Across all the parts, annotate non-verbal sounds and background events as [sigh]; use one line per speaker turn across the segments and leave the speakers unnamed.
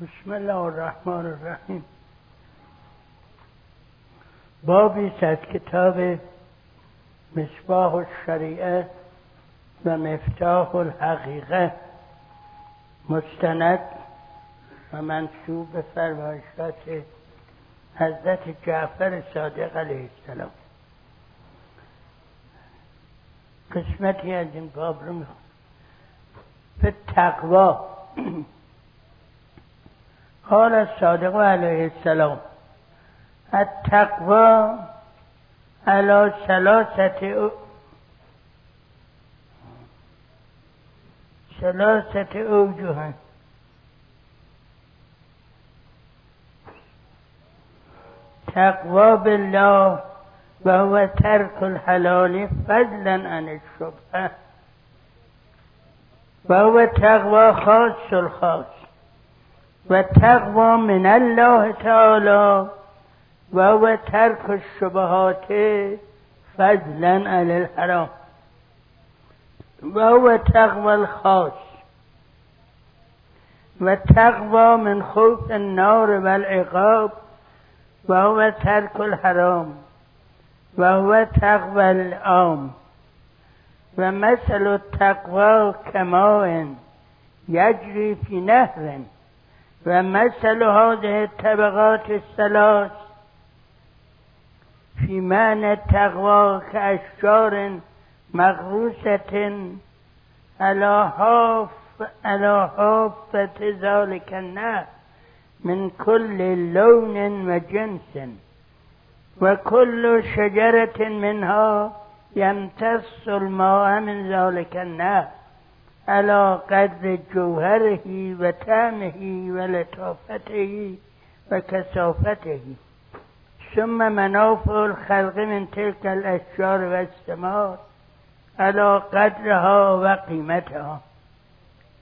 بسم الله الرحمن الرحیم. بابی از کتاب مصباح الشریعه و مفتاح الحقیقه. مستند و منصوب به فرمایشات حضرت جعفر صادق علیه السلام. قسمتی از این باب رو می‌خوام. به تقوا [clears throat] قال الصادق علیه السلام التقوا على ثلاثة ثلاثة أوجه تقوى بالله وهو ترك الحلال فضلا عن الشبهة وهو تقوى خاص الخاص. وتقوى من الله تعالى وهو ترك الشبهات فضلا عن الحرام وهو تقوى الخاص وتقوى من خوف النار والعقاب وهو ترك الحرام وهو تقوى العام ومثل التقوى كماء يجري في نهر ومثل هذه الطبقات الثلاث في معنى التقوى كأشجار مغروسة على حاف على حافة ذلك النهر من كل لون وجنس وكل شجرة منها يمتص الماء من ذلك النهر على قدر جوهره وطعمه ولطافته وكثافته ثم منافع الخلق من تلك الأشجار والثمار على قدرها وقيمتها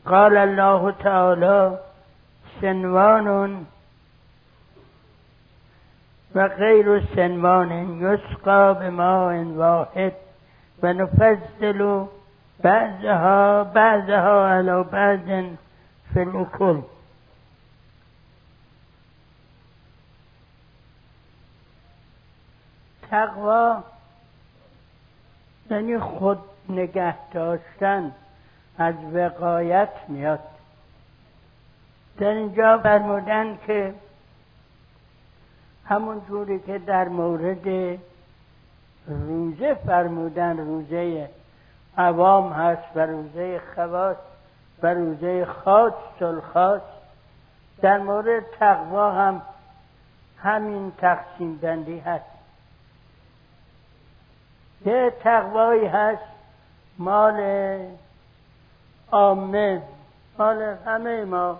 قال الله تعالى سنوان وغير سنوان يسقى بماء واحد ونفضل بعضها بعضها على بعض في الأكل تقوا یعنی خود نگه داشتن از وقایت میاد. در اینجا فرمودن که همون جوری که در مورد روزه فرمودن روزه عوام هست و روزه خواص و روزه خاص الخاص در مورد تقوا هم همین تقسیم بندی هست. یه تقوایی هست؟ مال عامه مال همه ما.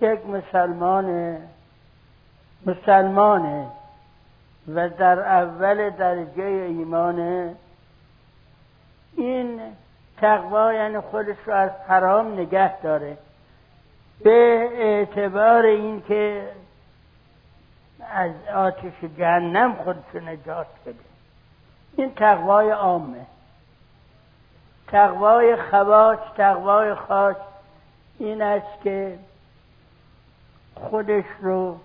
یک مسلمان مسلمانه و در اول درجه ایمانه این تقوا یعنی خودش رو از حرام نگه داره. به اعتبار اینکه از آتش جهنم خودش نجات بده. این تقوای عامه. تقوای خواص تقوای خاص این است که خودش رو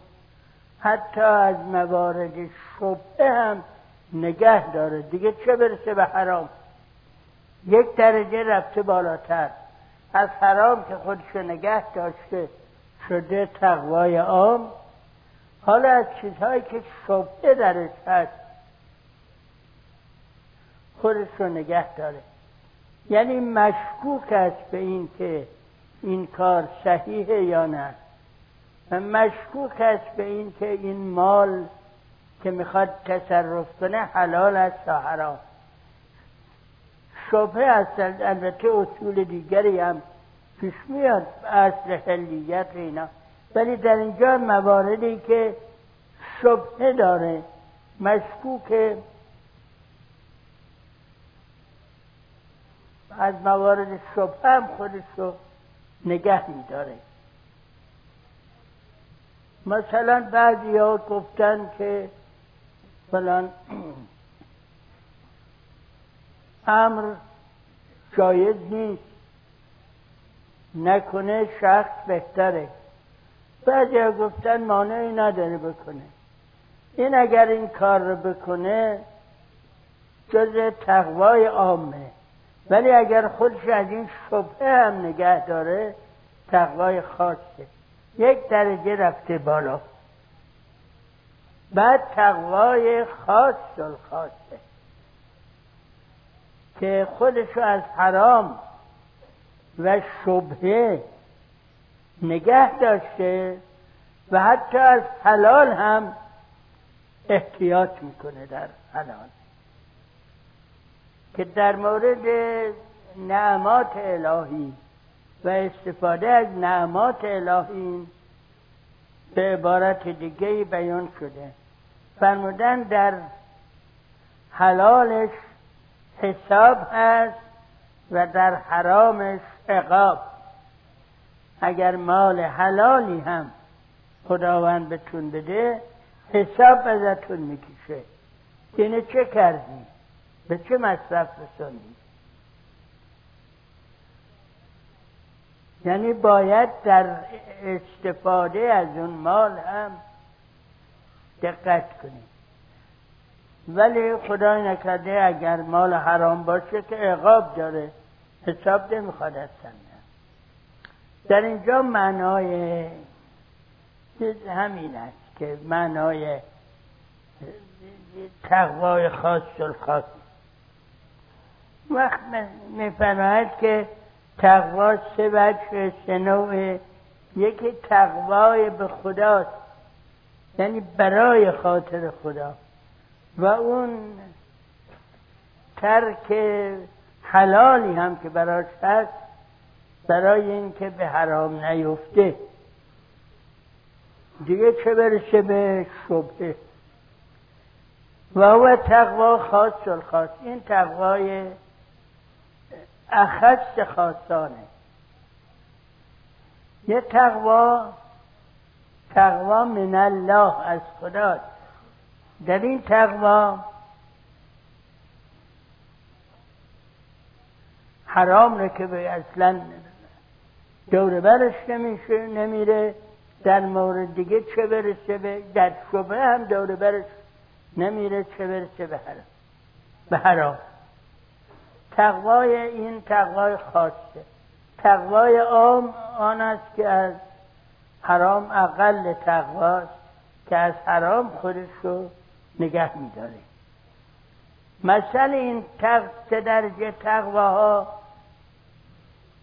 حتی از موارد شبه هم نگه داره. دیگه چه برسه به حرام؟ یک درجه رفته بالاتر. از حرام که خودش نگه داشته شده تقوای عام. حالا از چیزهایی که شبه درش هست خودش نگه داره. یعنی مشکوک است به این که این کار صحیحه یا نه. و مشکوک است به این که این مال که می‌خواد تصرف کنه حلال است یا حرام. شبه است البته اصول دیگری هم پیش میاد اصل حلیت اینا. ولی در اینجا مواردی که شبه داره مشکوک از موارد شبه هم خودش رو نگه میداره. مثلا بعضی ها گفتن که فلان امر جایز نیست. نکنه شخص بهتره. بعضی ها گفتن مانعی نداره بکنه. این اگر این کار رو بکنه جز تقوای عامه. ولی اگر خودش از این شبهه هم نگه داره تقوای خاصه. یک درجه رفته بالا. بعد تقوای خاص خاصه. که خودشو از حرام و شبهه نگه داشته و حتی از حلال هم احتیاط می‌کنه در حلال. که در مورد نعمات الهی و استفاده از نعمات الهی به عبارت دیگه بیان شده. فرمودن در حلالش حساب هست و در حرامش عقاب. اگر مال حلالی هم خداوند بتون بده حساب ازتون می‌کشه. اینه چه کردی؟ به چه مصرف رسوندی یعنی باید در استفاده از اون مال هم دقت کنیم ولی خدای نکرده اگر مال حرام باشه که عقاب داره. حساب نمی‌خواد از در اینجا معنای همین است که معنای تقوای خاص الخاص. وقت میفرماید که تقوا سه وجه سه نوع. یکی تقوای به خداست. یعنی برای خاطر خدا. و اون ترک حلالی هم که براش هست برای اینکه به حرام نیفته. دیگه چه برسه به شبه؟ و او تقوا خاص الخاص. این تقوای اخص خاصانه. یه تقوا تقوا من الله از خدا در این تقوا حرام رو که به اصلا دور برش نمیشه نمیره. در مورد دیگه چه برسه به در شبه هم دور برش نمیره چه برسه به حرام. به حرام. تقوای این تقوای خاصه. تقوای عام آن است که از حرام اقل تقواست که از حرام خودش رو نگه میداره. مثل این تق... درجه تقواها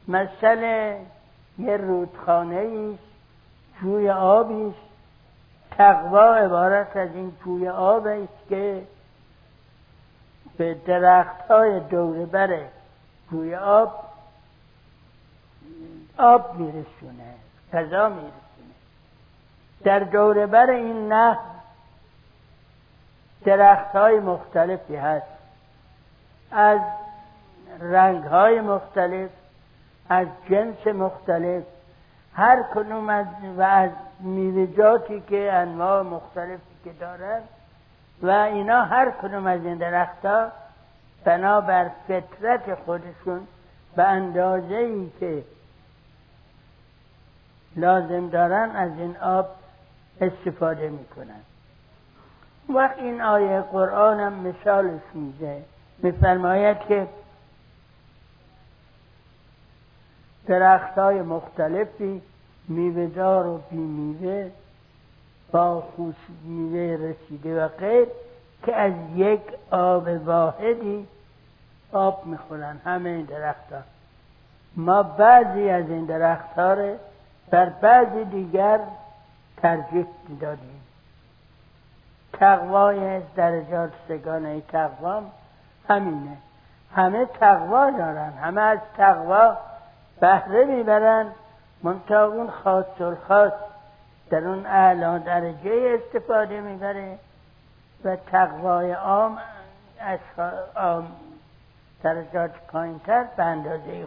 مثل یه رودخانه است جوی آبی است تقوا عبارت از این جوی آب است که به درخت های دوره بره جوی آب آب میرسونه غذا میرسونه. در دوره بر این نه درخت های مختلفی هست. از رنگ های مختلف از جنس مختلف هر کنوم از و از میوه‌جاتی که انواع مختلفی که دارن و اینا هر کنوم از این درختها بنابر فطرت خودشون به اندازه ای که لازم دارن از این آب استفاده می‌کنن. وقت این آیه قرآن هم مثالش میده میفرماید که درخت های مختلفی میوهدار و بی میوه با خوش میوه رسیده و غیر که از یک آب واحدی آب می‌خورن همه این درخت ها ما بعضی از این درخت ها بر بعضی دیگر ترجیح دادیم تقوای درجات سگانه تقوام همینه. همه تقوا دارن. همه از تقوا بهره می‌برن. منتها اون خاص خاص در اون اعلا درجه استفاده می‌بره و تقوای عام از عام درجات پایینتر به اندازه